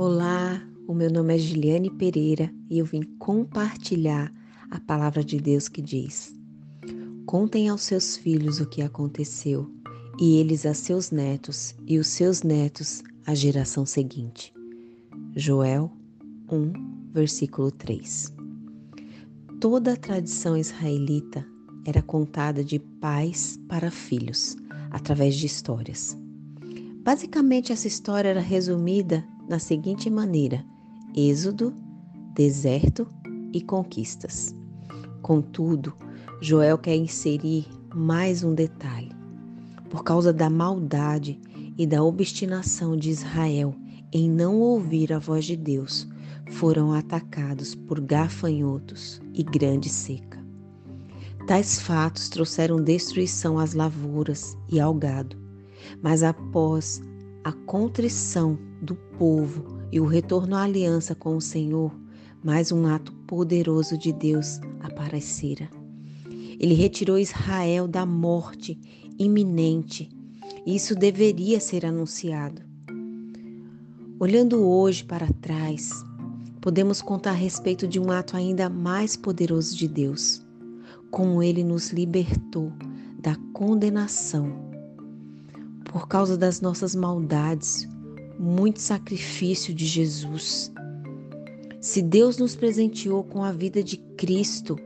Olá, o meu nome é Giliane Pereira e eu vim compartilhar a palavra de Deus que diz: Contem aos seus filhos o que aconteceu, e eles a seus netos, e os seus netos à geração seguinte. Joel 1, versículo 3. Toda a tradição israelita era contada de pais para filhos, através de histórias. Basicamente, essa história era resumida na seguinte maneira: Êxodo, deserto e conquistas. Contudo, Joel quer inserir mais um detalhe. Por causa da maldade e da obstinação de Israel em não ouvir a voz de Deus, foram atacados por gafanhotos e grande seca. Tais fatos trouxeram destruição às lavouras e ao gado, mas após a contrição do povo e o retorno à aliança com o Senhor, mais um ato poderoso de Deus aparecera. Ele retirou Israel da morte iminente. Isso deveria ser anunciado. Olhando hoje para trás, podemos contar a respeito de um ato ainda mais poderoso de Deus, como ele nos libertou da condenação por causa das nossas maldades, muito sacrifício de Jesus. Se Deus nos presenteou com a vida de Cristo,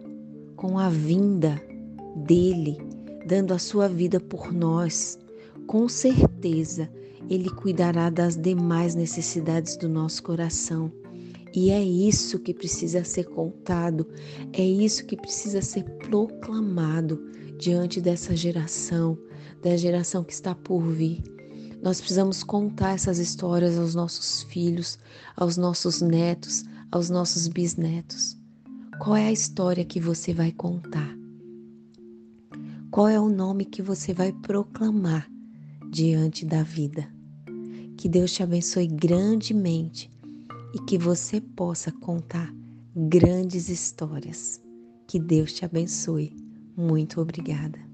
com a vinda dele, dando a sua vida por nós, com certeza ele cuidará das demais necessidades do nosso coração. E é isso que precisa ser contado, é isso que precisa ser proclamado diante dessa geração, da geração que está por vir. Nós precisamos contar essas histórias aos nossos filhos, aos nossos netos, aos nossos bisnetos. Qual é a história que você vai contar? Qual é o nome que você vai proclamar diante da vida? Que Deus te abençoe grandemente e que você possa contar grandes histórias. Que Deus te abençoe. Muito obrigada.